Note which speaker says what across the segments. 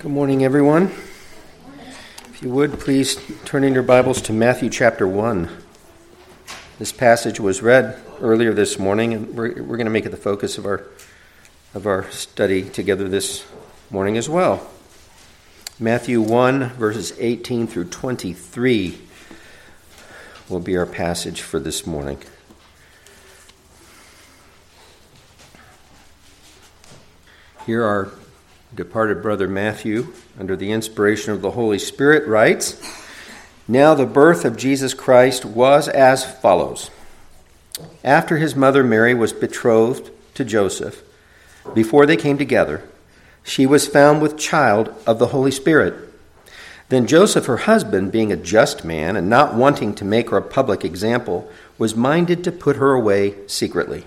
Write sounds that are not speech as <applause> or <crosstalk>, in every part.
Speaker 1: Good morning, everyone. If you would, please turn in your Bibles to Matthew chapter 1. This passage was read earlier this morning, and we're, we're going to make it the focus of our, of our study together this morning as well. Matthew 1, verses 18 through 23 will be our passage for this morning. Here are departed brother Matthew, under the inspiration of the Holy Spirit, writes Now the birth of Jesus Christ was as follows. After his mother Mary was betrothed to Joseph, before they came together, she was found with child of the Holy Spirit. Then Joseph, her husband, being a just man and not wanting to make her a public example, was minded to put her away secretly.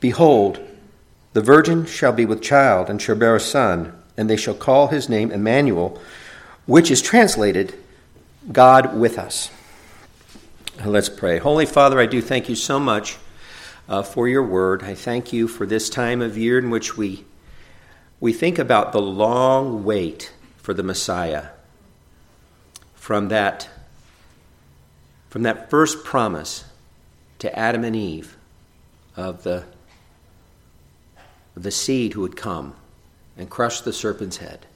Speaker 1: Behold, the virgin shall be with child and shall bear a son, and they shall call his name Emmanuel, which is translated God with us. Let's pray. Holy Father, I do thank you so much uh, for your word. I thank you for this time of year in which we, we think about the long wait for the Messiah. From that, from that first promise to Adam and Eve of the the seed who would come and crush the serpent's head.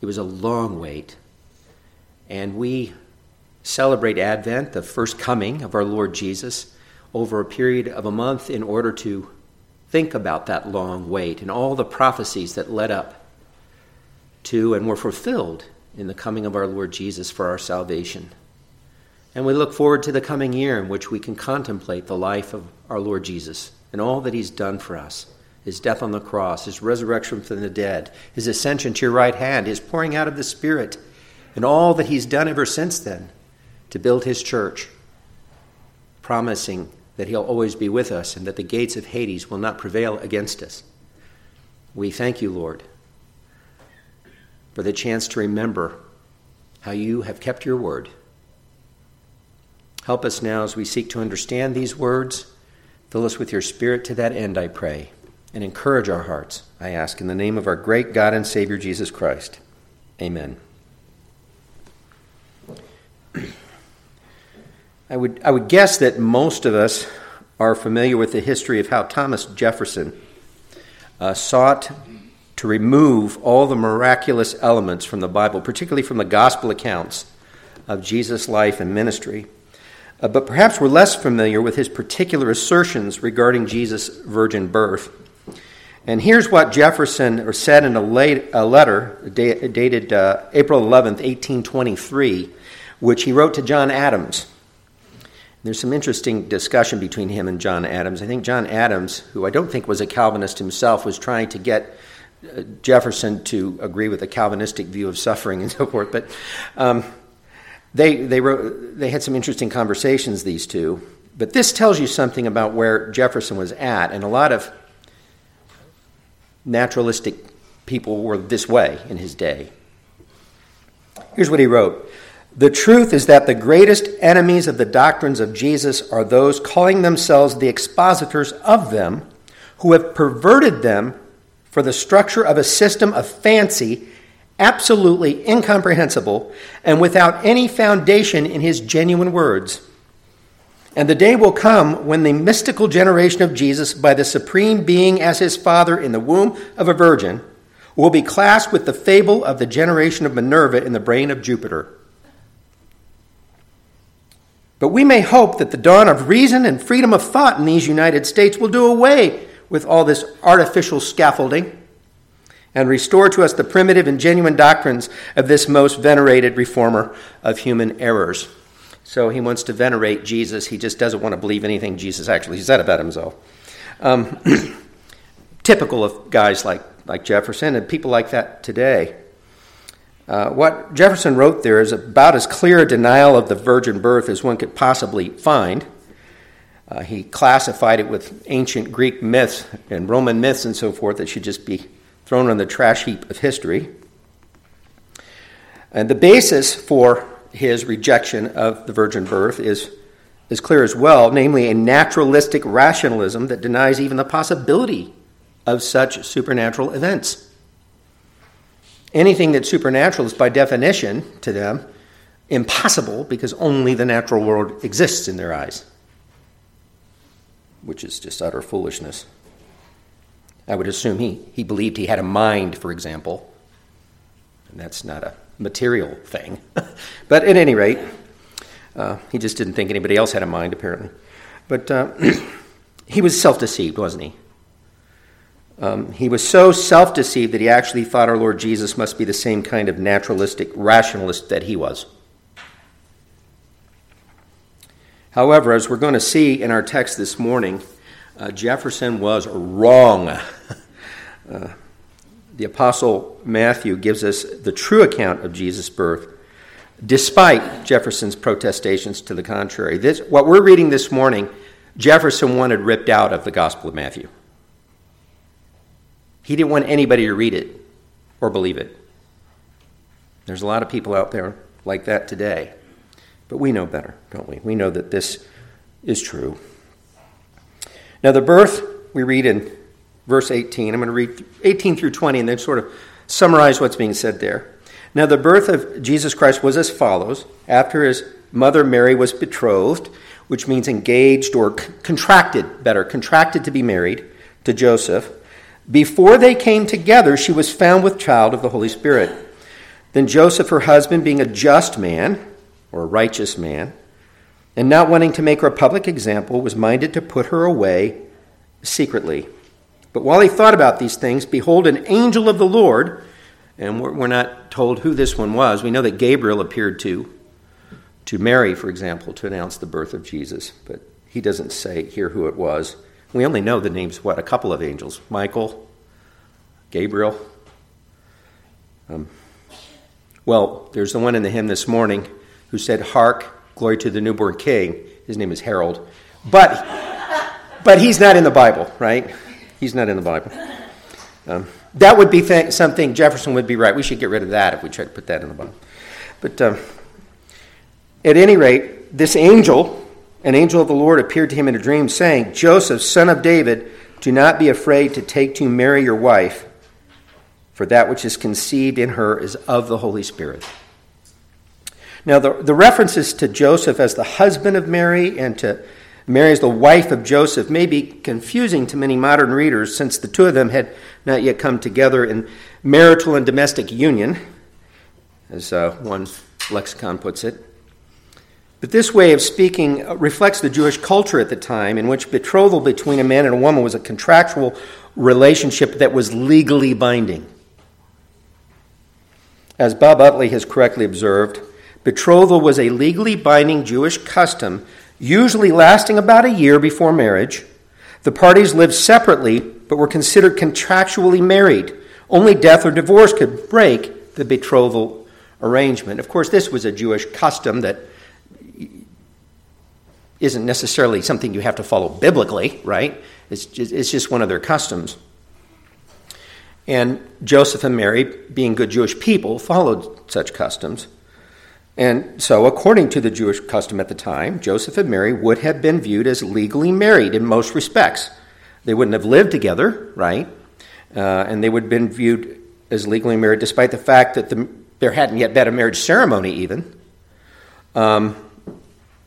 Speaker 1: It was a long wait. And we celebrate Advent, the first coming of our Lord Jesus, over a period of a month in order to think about that long wait and all the prophecies that led up to and were fulfilled in the coming of our Lord Jesus for our salvation. And we look forward to the coming year in which we can contemplate the life of our Lord Jesus and all that he's done for us his death on the cross, his resurrection from the dead, his ascension to your right hand, his pouring out of the Spirit, and all that he's done ever since then to build his church, promising that he'll always be with us and that the gates of Hades will not prevail against us. We thank you, Lord, for the chance to remember how you have kept your word. Help us now as we seek to understand these words. Fill us with your spirit to that end, I pray and encourage our hearts, I ask, in the name of our great God and Savior Jesus Christ. Amen. I would, I would guess that most of us are familiar with the history of how Thomas Jefferson uh, sought to remove all the miraculous elements from the Bible, particularly from the gospel accounts of Jesus' life and ministry. Uh, but perhaps we're less familiar with his particular assertions regarding Jesus' virgin birth. And here's what Jefferson said in a, late, a letter dated uh, April 11th, 1823, which he wrote to John Adams. There's some interesting discussion between him and John Adams. I think John Adams, who I don't think was a Calvinist himself, was trying to get uh, Jefferson to agree with a Calvinistic view of suffering and so forth. But um, they, they, wrote, they had some interesting conversations, these two. But this tells you something about where Jefferson was at. And a lot of naturalistic people were this way in his day. Here's what he wrote The truth is that the greatest enemies of the doctrines of Jesus are those calling themselves the expositors of them, who have perverted them for the structure of a system of fancy absolutely incomprehensible and without any foundation in his genuine words. And the day will come when the mystical generation of Jesus, by the Supreme Being as his Father in the womb of a virgin, will be classed with the fable of the generation of Minerva in the brain of Jupiter. But we may hope that the dawn of reason and freedom of thought in these United States will do away with all this artificial scaffolding and restore to us the primitive and genuine doctrines of this most venerated reformer of human errors. So he wants to venerate Jesus. He just doesn't want to believe anything Jesus actually said about himself. Um, <clears throat> typical of guys like like Jefferson and people like that today. Uh, what Jefferson wrote there is about as clear a denial of the virgin birth as one could possibly find. Uh, he classified it with ancient Greek myths and Roman myths and so forth that should just be thrown on the trash heap of history. And the basis for his rejection of the virgin birth is, is clear as well, namely a naturalistic rationalism that denies even the possibility of such supernatural events. Anything that's supernatural is, by definition, to them, impossible because only the natural world exists in their eyes, which is just utter foolishness. I would assume he, he believed he had a mind, for example, and that's not a material thing. <laughs> but at any rate, uh, he just didn't think anybody else had a mind, apparently. But uh, <clears throat> he was self deceived, wasn't he? Um, he was so self deceived that he actually thought our Lord Jesus must be the same kind of naturalistic rationalist that he was. However, as we're going to see in our text this morning, uh, Jefferson was wrong. <laughs> uh, the Apostle Matthew gives us the true account of Jesus' birth, despite Jefferson's protestations to the contrary. This, what we're reading this morning, Jefferson wanted ripped out of the Gospel of Matthew. He didn't want anybody to read it or believe it. There's a lot of people out there like that today. But we know better, don't we? We know that this is true. Now, the birth we read in verse 18. I'm going to read 18 through 20 and then sort of summarize what's being said there. Now, the birth of Jesus Christ was as follows after his mother Mary was betrothed, which means engaged or c- contracted, better, contracted to be married to Joseph. Before they came together, she was found with child of the Holy Spirit. Then Joseph, her husband, being a just man, or a righteous man, and not wanting to make her a public example, was minded to put her away secretly. But while he thought about these things, behold, an angel of the Lord, and we're, not told who this one was. We know that Gabriel appeared to, to Mary, for example, to announce the birth of Jesus, but he doesn't say here who it was. We only know the names, what, a couple of angels Michael, Gabriel. Um, well, there's the one in the hymn this morning who said, Hark, glory to the newborn king. His name is Harold. But, but he's not in the Bible, right? He's not in the Bible. Um, that would be th- something Jefferson would be right. We should get rid of that if we try to put that in the Bible. But um, at any rate, this angel, an angel of the Lord, appeared to him in a dream, saying, Joseph, son of David, do not be afraid to take to Mary your wife, for that which is conceived in her is of the Holy Spirit. Now, the, the references to Joseph as the husband of Mary and to Mary as the wife of Joseph may be confusing to many modern readers since the two of them had not yet come together in marital and domestic union, as uh, one lexicon puts it. But this way of speaking reflects the Jewish culture at the time, in which betrothal between a man and a woman was a contractual relationship that was legally binding. As Bob Utley has correctly observed, betrothal was a legally binding Jewish custom usually lasting about a year before marriage. The parties lived separately, but were considered contractually married. Only death or divorce could break the betrothal arrangement. Of course, this was a Jewish custom that isn't necessarily something you have to follow biblically, right? It's just, it's just one of their customs. And Joseph and Mary, being good Jewish people, followed such customs. And so, according to the Jewish custom at the time, Joseph and Mary would have been viewed as legally married in most respects. They wouldn't have lived together, right? Uh, and they would have been viewed as legally married despite the fact that the, there hadn't yet been a marriage ceremony, even. Um,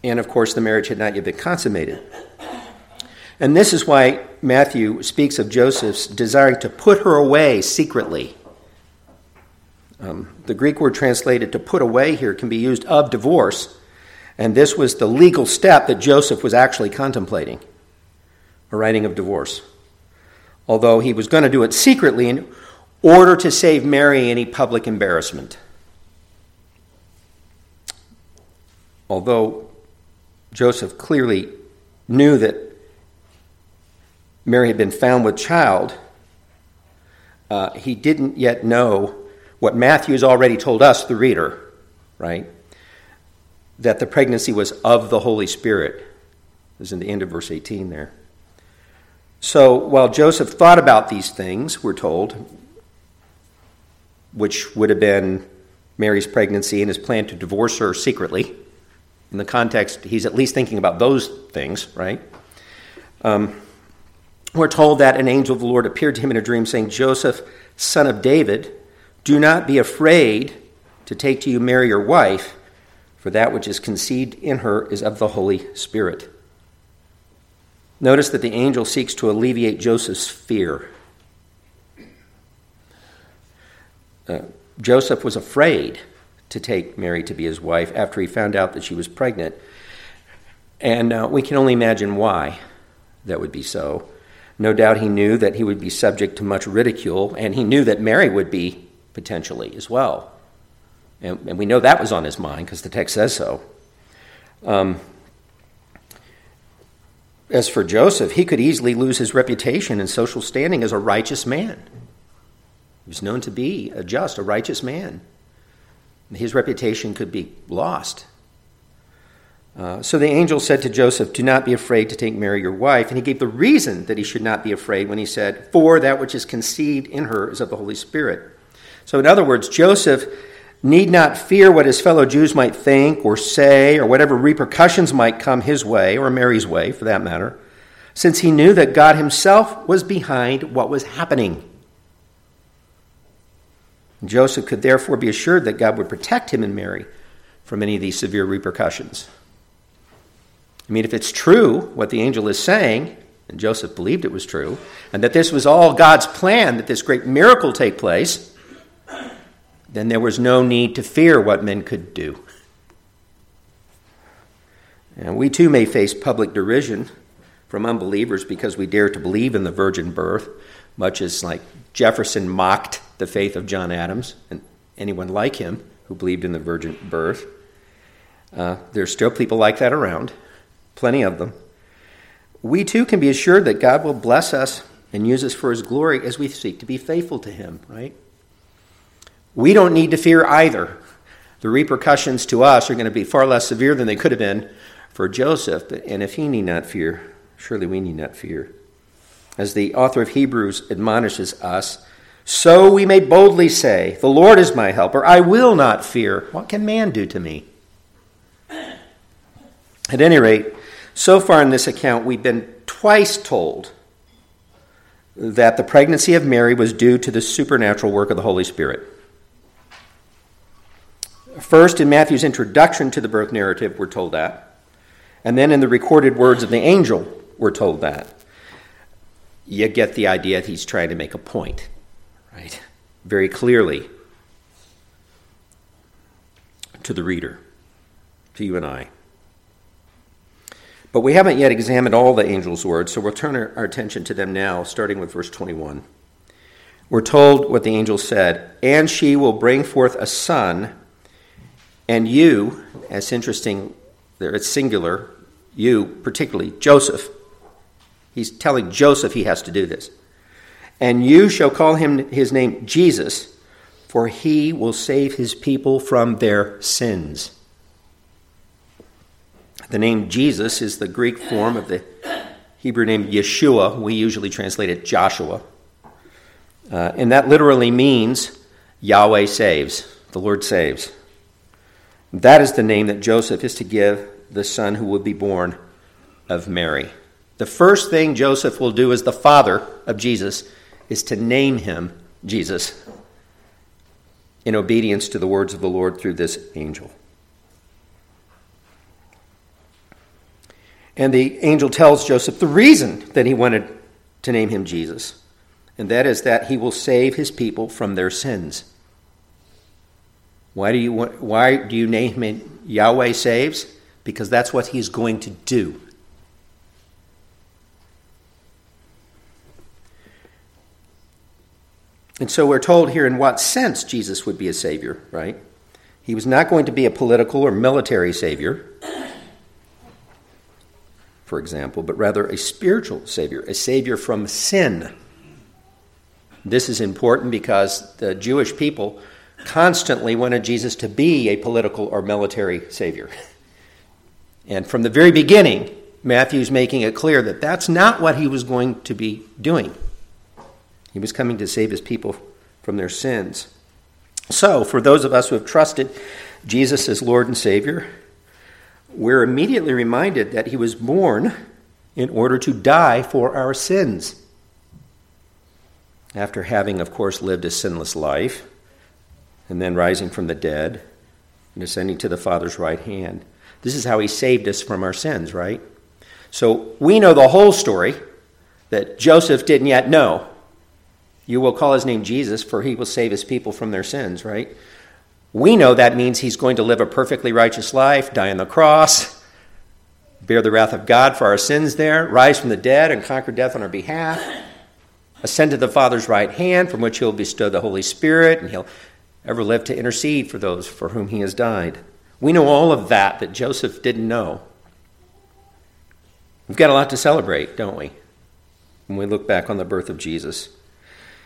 Speaker 1: and of course, the marriage had not yet been consummated. And this is why Matthew speaks of Joseph's desiring to put her away secretly. Um, the Greek word translated to put away here can be used of divorce, and this was the legal step that Joseph was actually contemplating a writing of divorce. Although he was going to do it secretly in order to save Mary any public embarrassment. Although Joseph clearly knew that Mary had been found with child, uh, he didn't yet know what Matthew has already told us, the reader, right? That the pregnancy was of the Holy Spirit. It was in the end of verse 18 there. So while Joseph thought about these things, we're told, which would have been Mary's pregnancy and his plan to divorce her secretly, in the context, he's at least thinking about those things, right? Um, we're told that an angel of the Lord appeared to him in a dream, saying, Joseph, son of David, do not be afraid to take to you Mary, your wife, for that which is conceived in her is of the Holy Spirit. Notice that the angel seeks to alleviate Joseph's fear. Uh, Joseph was afraid to take Mary to be his wife after he found out that she was pregnant. And uh, we can only imagine why that would be so. No doubt he knew that he would be subject to much ridicule, and he knew that Mary would be potentially as well. And, and we know that was on his mind because the text says so. Um, as for Joseph, he could easily lose his reputation and social standing as a righteous man. He was known to be a just, a righteous man. His reputation could be lost. Uh, so the angel said to Joseph, Do not be afraid to take Mary your wife. And he gave the reason that he should not be afraid when he said, For that which is conceived in her is of the Holy Spirit. So, in other words, Joseph need not fear what his fellow Jews might think or say, or whatever repercussions might come his way, or Mary's way for that matter, since he knew that God himself was behind what was happening. Joseph could therefore be assured that God would protect him and Mary from any of these severe repercussions. I mean, if it's true what the angel is saying, and Joseph believed it was true, and that this was all God's plan that this great miracle take place, then there was no need to fear what men could do. And we too may face public derision from unbelievers because we dare to believe in the virgin birth, much as like Jefferson mocked the faith of John Adams and anyone like him who believed in the virgin birth. Uh, there's still people like that around, plenty of them. We too can be assured that God will bless us and use us for his glory as we seek to be faithful to him, right? We don't need to fear either. The repercussions to us are going to be far less severe than they could have been for Joseph, and if he need not fear, surely we need not fear. As the author of Hebrews admonishes us, so we may boldly say, The Lord is my helper. I will not fear. What can man do to me? At any rate, so far in this account, we've been twice told that the pregnancy of Mary was due to the supernatural work of the Holy Spirit. First, in Matthew's introduction to the birth narrative, we're told that. And then in the recorded words of the angel, we're told that. You get the idea that he's trying to make a point right? Very clearly to the reader, to you and I. But we haven't yet examined all the angel's words, so we'll turn our, attention to them now, starting with verse 21. We're told what the angel said, and she will bring forth a son, and you, that's interesting, there it's singular, you particularly, Joseph. He's telling Joseph he has to do this. And you shall call him his name Jesus, for he will save his people from their sins. The name Jesus is the Greek form of the Hebrew name Yeshua. We usually translate it Joshua. Uh, and that literally means Yahweh saves, the Lord saves. That is the name that Joseph is to give the son who will be born of Mary. The first thing Joseph will do as the father of Jesus is to name him Jesus in obedience to the words of the Lord through this angel. And the angel tells Joseph the reason that he wanted to name him Jesus, and that is that he will save his people from their sins. Why do you, why do you name him Yahweh Saves? Because that's what he's going to do. And so we're told here in what sense Jesus would be a savior, right? He was not going to be a political or military savior, for example, but rather a spiritual savior, a savior from sin. This is important because the Jewish people constantly wanted Jesus to be a political or military savior. And from the very beginning, Matthew's making it clear that that's not what he was going to be doing. He was coming to save his people from their sins. So, for those of us who have trusted Jesus as Lord and Savior, we're immediately reminded that he was born in order to die for our sins. After having, of course, lived a sinless life, and then rising from the dead and ascending to the Father's right hand. This is how he saved us from our sins, right? So we know the whole story that Joseph didn't yet know. You will call his name Jesus, for he will save his people from their sins, right? We know that means he's going to live a perfectly righteous life, die on the cross, bear the wrath of God for our sins there, rise from the dead and conquer death on our behalf, ascend to the Father's right hand, from which he'll bestow the Holy Spirit, and he'll ever live to intercede for those for whom he has died. We know all of that that Joseph didn't know. We've got a lot to celebrate, don't we? When we look back on the birth of Jesus.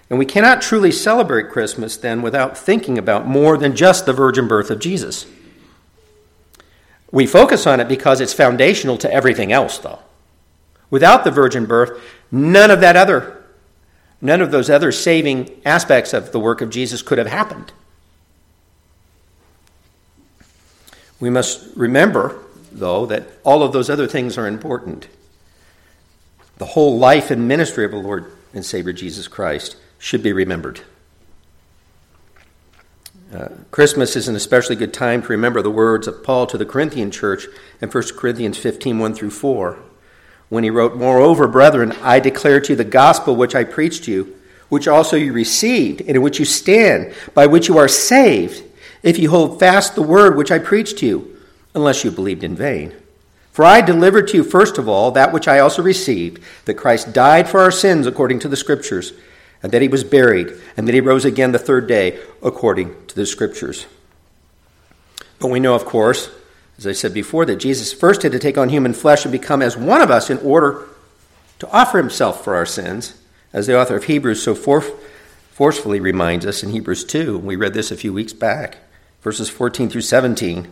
Speaker 1: And we cannot truly celebrate Christmas then without thinking about more than just the virgin birth of Jesus. We focus on it because it's foundational to everything else, though. Without the virgin birth, none of that other, none of those other saving aspects of the work of Jesus could have happened. We must remember, though, that all of those other things are important. The whole life and ministry of the Lord and Savior Jesus Christ should be remembered. Uh, Christmas is an especially good time to remember the words of Paul to the Corinthian church in 1 Corinthians 15 1 through 4, when he wrote, Moreover, brethren, I declare to you the gospel which I preached to you, which also you received, and in which you stand, by which you are saved, if you hold fast the word which I preached to you, unless you believed in vain. For I delivered to you first of all that which I also received, that Christ died for our sins according to the Scriptures and that he was buried, and that he rose again the third day, according to the Scriptures. But we know, of course, as I said before, that Jesus first had to take on human flesh and become as one of us in order to offer himself for our sins, as the author of Hebrews so forcefully reminds us in Hebrews 2. We read this a few weeks back. Verses 14 through 17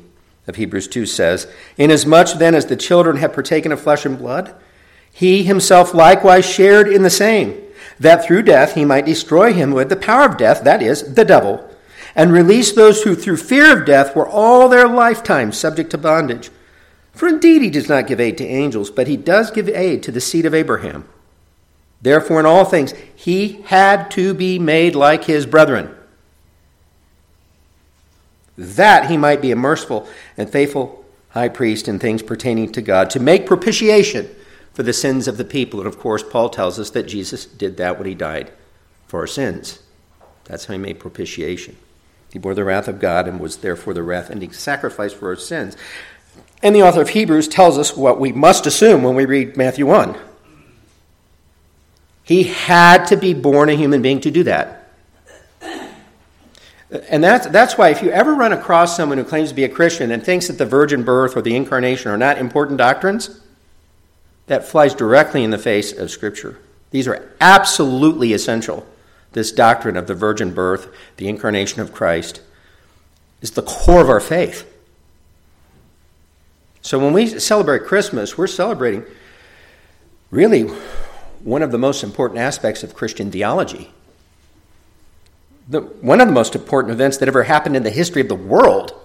Speaker 1: of Hebrews 2 says, Inasmuch then as the children have partaken of flesh and blood, he himself likewise shared in the same that through death he might destroy him who with the power of death, that is, the devil, and release those who through fear of death were all their lifetime subject to bondage. For indeed he does not give aid to angels, but he does give aid to the seed of Abraham. Therefore, in all things, he had to be made like his brethren, that he might be a merciful and faithful high priest in things pertaining to God, to make propitiation for the sins of the people. And of course, Paul tells us that Jesus did that when he died for our sins. That's how he made propitiation. He bore the wrath of God and was therefore the wrath ending sacrifice for our sins. And the author of Hebrews tells us what we must assume when we read Matthew 1. He had to be born a human being to do that. And that's, that's why, if you ever run across someone who claims to be a Christian and thinks that the virgin birth or the incarnation are not important doctrines, that flies directly in the face of Scripture. These are absolutely essential. This doctrine of the virgin birth, the incarnation of Christ, is the core of our faith. So when we celebrate Christmas, we're celebrating really one of the most important aspects of Christian theology. The, one of the most important events that ever happened in the history of the world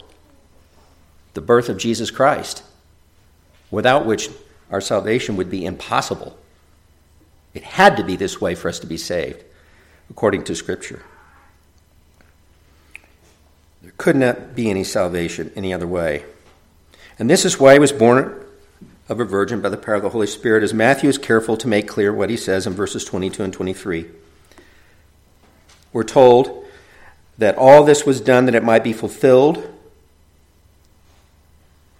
Speaker 1: the birth of Jesus Christ, without which our salvation would be impossible. It had to be this way for us to be saved, according to Scripture. There could not be any salvation any other way. And this is why he was born of a virgin by the power of the Holy Spirit, as Matthew is careful to make clear what he says in verses 22 and 23. We're told that all this was done that it might be fulfilled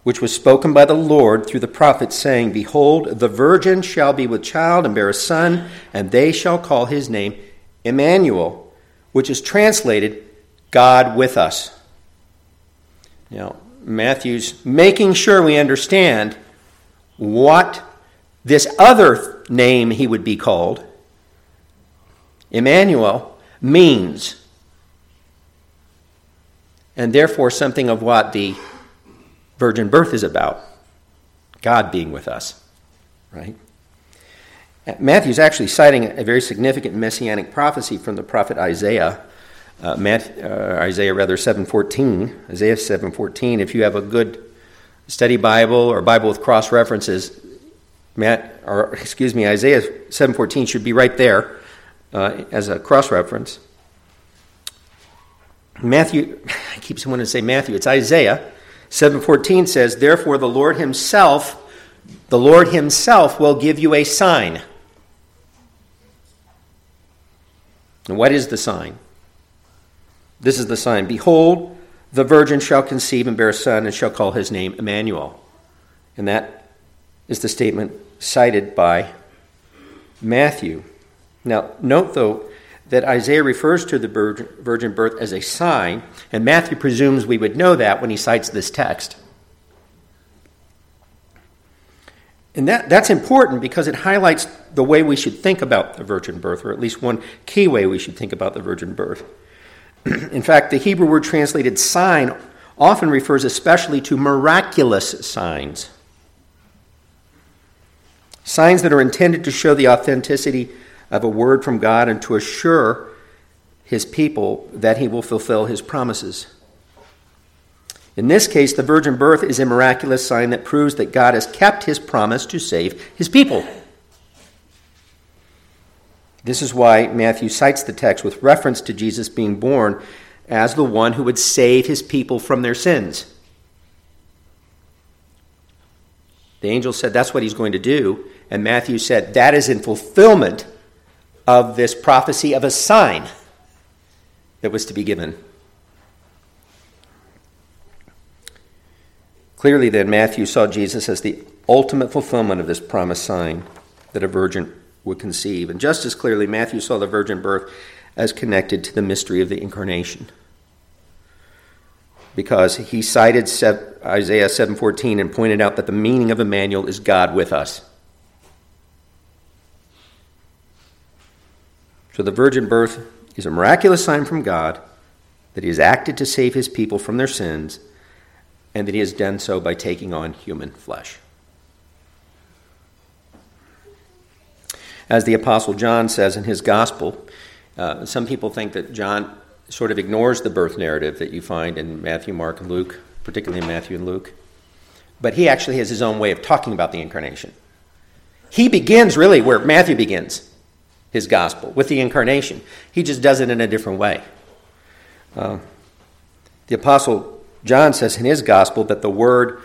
Speaker 1: which was spoken by the Lord through the prophet, saying, Behold, the virgin shall be with child and bear a son, and they shall call his name Emmanuel, which is translated God with us. Now, Matthew's making sure we understand what this other name he would be called Emmanuel means, and therefore something of what the virgin birth is about God being with us, right? Matthew is actually citing a very significant messianic prophecy from the prophet Isaiah. Uh, Matt, uh, Isaiah rather 7:14, Isaiah 7:14. If you have a good study Bible or Bible with cross references, Matt, or excuse me, Isaiah 7:14 should be right there uh, as a cross reference. Matthew, <laughs> I keep wanting to say Matthew. It's Isaiah 7:14 says, "Therefore the Lord Himself, the Lord Himself will give you a sign." And what is the sign? This is the sign. Behold, the virgin shall conceive and bear a son, and shall call his name Emmanuel. And that is the statement cited by Matthew. Now, note though that Isaiah refers to the virgin birth as a sign, and Matthew presumes we would know that when he cites this text. And that, that's important because it highlights the way we should think about the virgin birth, or at least one key way we should think about the virgin birth. <clears throat> In fact, the Hebrew word translated sign often refers especially to miraculous signs. Signs that are intended to show the authenticity of a word from God and to assure his people that he will fulfill his promises. In this case, the virgin birth is a miraculous sign that proves that God has kept his promise to save his people. This is why Matthew cites the text with reference to Jesus being born as the one who would save his people from their sins. The angel said that's what he's going to do, and Matthew said that is in fulfillment of this prophecy of a sign that was to be given. Clearly, then, Matthew saw Jesus as the ultimate fulfillment of this promised sign that a virgin would conceive. And just as clearly, Matthew saw the virgin birth as connected to the mystery of the incarnation. Because he cited Isaiah 7:14 and pointed out that the meaning of Emmanuel is God with us. So the virgin birth is a miraculous sign from God that he has acted to save his people from their sins, and that he has done so by taking on human flesh. As the Apostle John says in his gospel, uh, some people think that John sort of ignores the birth narrative that you find in Matthew, Mark, and Luke, particularly in Matthew and Luke. But he actually has his own way of talking about the incarnation. He begins really where Matthew begins his gospel with the incarnation. He just does it in a different way. Uh, the Apostle John says in his gospel that the Word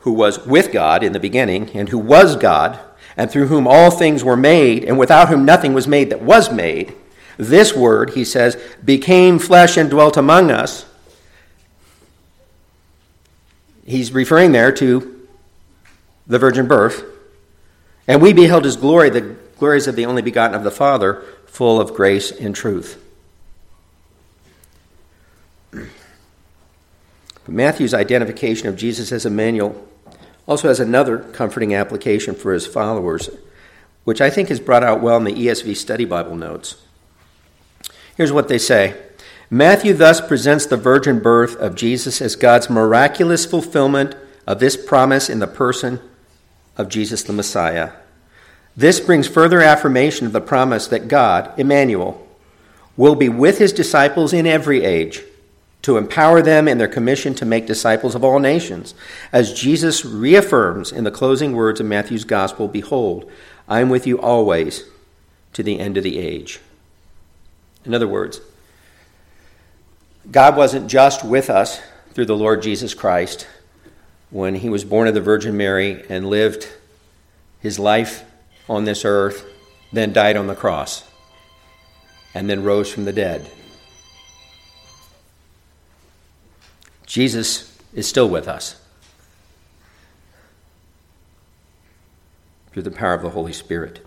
Speaker 1: who was with God in the beginning and who was God and through whom all things were made and without whom nothing was made that was made, this Word, he says, became flesh and dwelt among us. He's referring there to the virgin birth. And we beheld his glory, the glories of the only begotten of the Father, full of grace and truth. But Matthew's identification of Jesus as Emmanuel also has another comforting application for his followers, which I think is brought out well in the ESV Study Bible notes. Here's what they say Matthew thus presents the virgin birth of Jesus as God's miraculous fulfillment of this promise in the person of Jesus the Messiah. This brings further affirmation of the promise that God, Emmanuel, will be with his disciples in every age to empower them in their commission to make disciples of all nations. As Jesus reaffirms in the closing words of Matthew's Gospel Behold, I am with you always to the end of the age. In other words, God wasn't just with us through the Lord Jesus Christ when he was born of the Virgin Mary and lived his life on this earth, then died on the cross, and then rose from the dead. Jesus is still with us through the power of the Holy Spirit,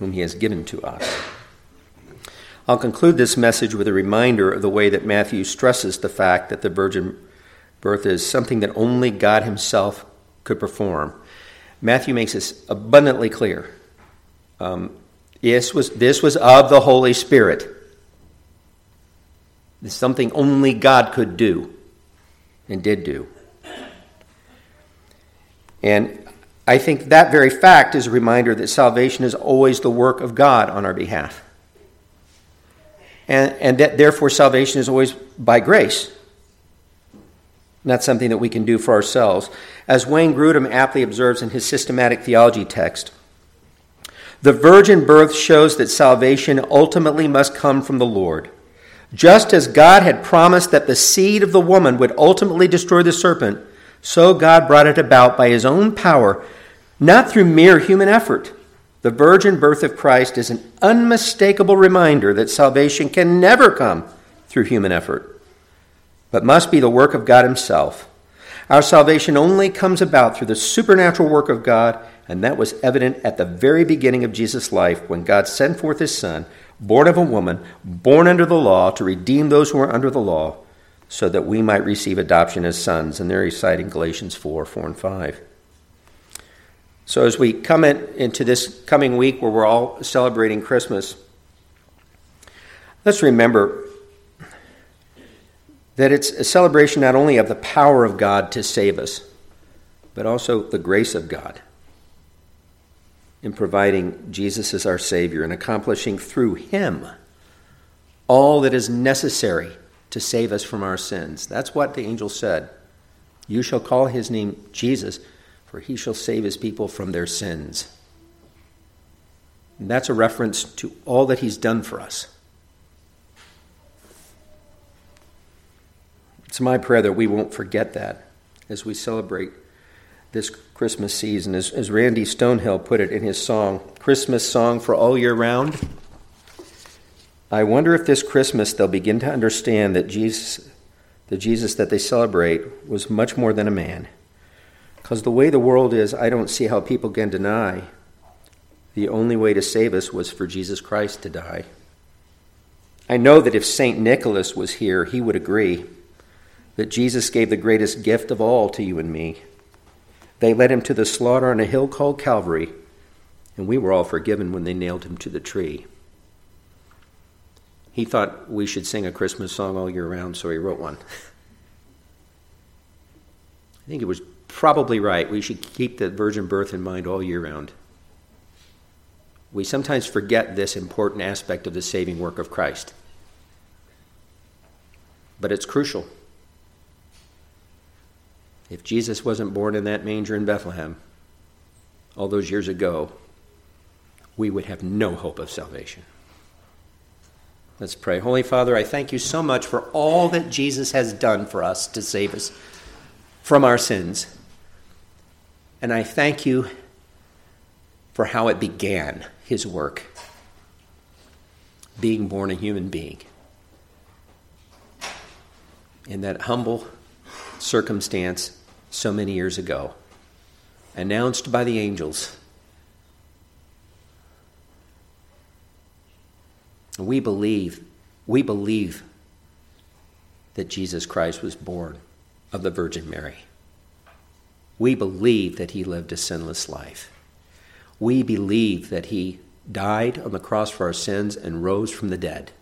Speaker 1: whom He has given to us. I'll conclude this message with a reminder of the way that Matthew stresses the fact that the virgin birth is something that only God Himself could perform Matthew makes this abundantly clear. Um, Yes, was, this was of the Holy Spirit. Something only God could do and did do. And I think that very fact is a reminder that salvation is always the work of God on our behalf. And, and that therefore salvation is always by grace, not something that we can do for ourselves. As Wayne Grudem aptly observes in his systematic theology text, the virgin birth shows that salvation ultimately must come from the Lord. Just as God had promised that the seed of the woman would ultimately destroy the serpent, so God brought it about by his own power, not through mere human effort. The virgin birth of Christ is an unmistakable reminder that salvation can never come through human effort, but must be the work of God himself. Our salvation only comes about through the supernatural work of God, and that was evident at the very beginning of Jesus' life when God sent forth his Son born of a woman, born under the law, to redeem those who are under the law, so that we might receive adoption as sons. And there he's citing Galatians 4 4 and 5. So, as we come in, into this coming week where we're all celebrating Christmas, let's remember that it's a celebration not only of the power of God to save us, but also the grace of God in providing Jesus as our Savior and accomplishing through Him all that is necessary to save us from our sins. That's what the angel said. You shall call His name Jesus, for He shall save His people from their sins. And that's a reference to all that He's done for us. It's my prayer that we won't forget that as we celebrate this Christmas season. As, as Randy Stonehill put it in his song, Christmas Song for All Year Round, I wonder if this Christmas they'll begin to understand that Jesus, the Jesus that they celebrate, was much more than a man. Because the way the world is, I don't see how people can deny the only way to save us was for Jesus Christ to die. I know that if St. Nicholas was here, he would agree that Jesus gave the greatest gift of all to you and me they led him to the slaughter on a hill called Calvary, and we were all forgiven when they nailed him to the tree. He thought we should sing a Christmas song all year round, so he wrote one. I think it was probably right. We should keep the virgin birth in mind all year round. We sometimes forget this important aspect of the saving work of Christ, but it's crucial. If Jesus wasn't born in that manger in Bethlehem all those years ago, we would have no hope of salvation. Let's pray. Holy Father, I thank you so much for all that Jesus has done for us to save us from our sins. And I thank you for how it began, his work, being born a human being. In that humble circumstance, so many years ago, announced by the angels. We believe, we believe that Jesus Christ was born of the Virgin Mary. We believe that he lived a sinless life. We believe that he died on the cross for our sins and rose from the dead.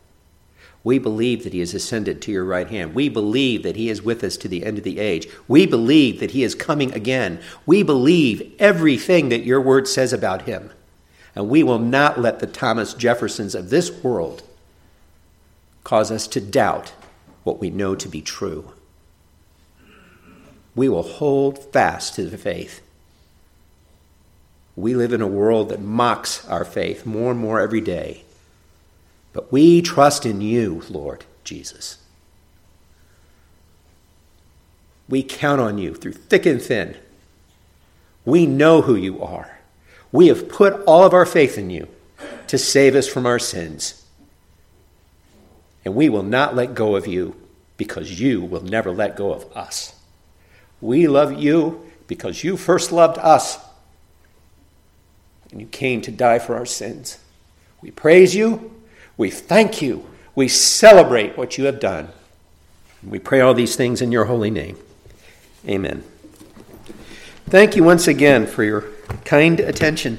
Speaker 1: We believe that he has ascended to your right hand. We believe that he is with us to the end of the age. We believe that he is coming again. We believe everything that your word says about him. And we will not let the Thomas Jeffersons of this world cause us to doubt what we know to be true. We will hold fast to the faith. We live in a world that mocks our faith more and more every day. But we trust in you, Lord Jesus. We count on you through thick and thin. We know who you are. We have put all of our faith in you to save us from our sins. And we will not let go of you because you will never let go of us. We love you because you first loved us and you came to die for our sins. We praise you we thank you. We celebrate what you have done. We pray all these things in your holy name. Amen. Thank you once again for your kind attention.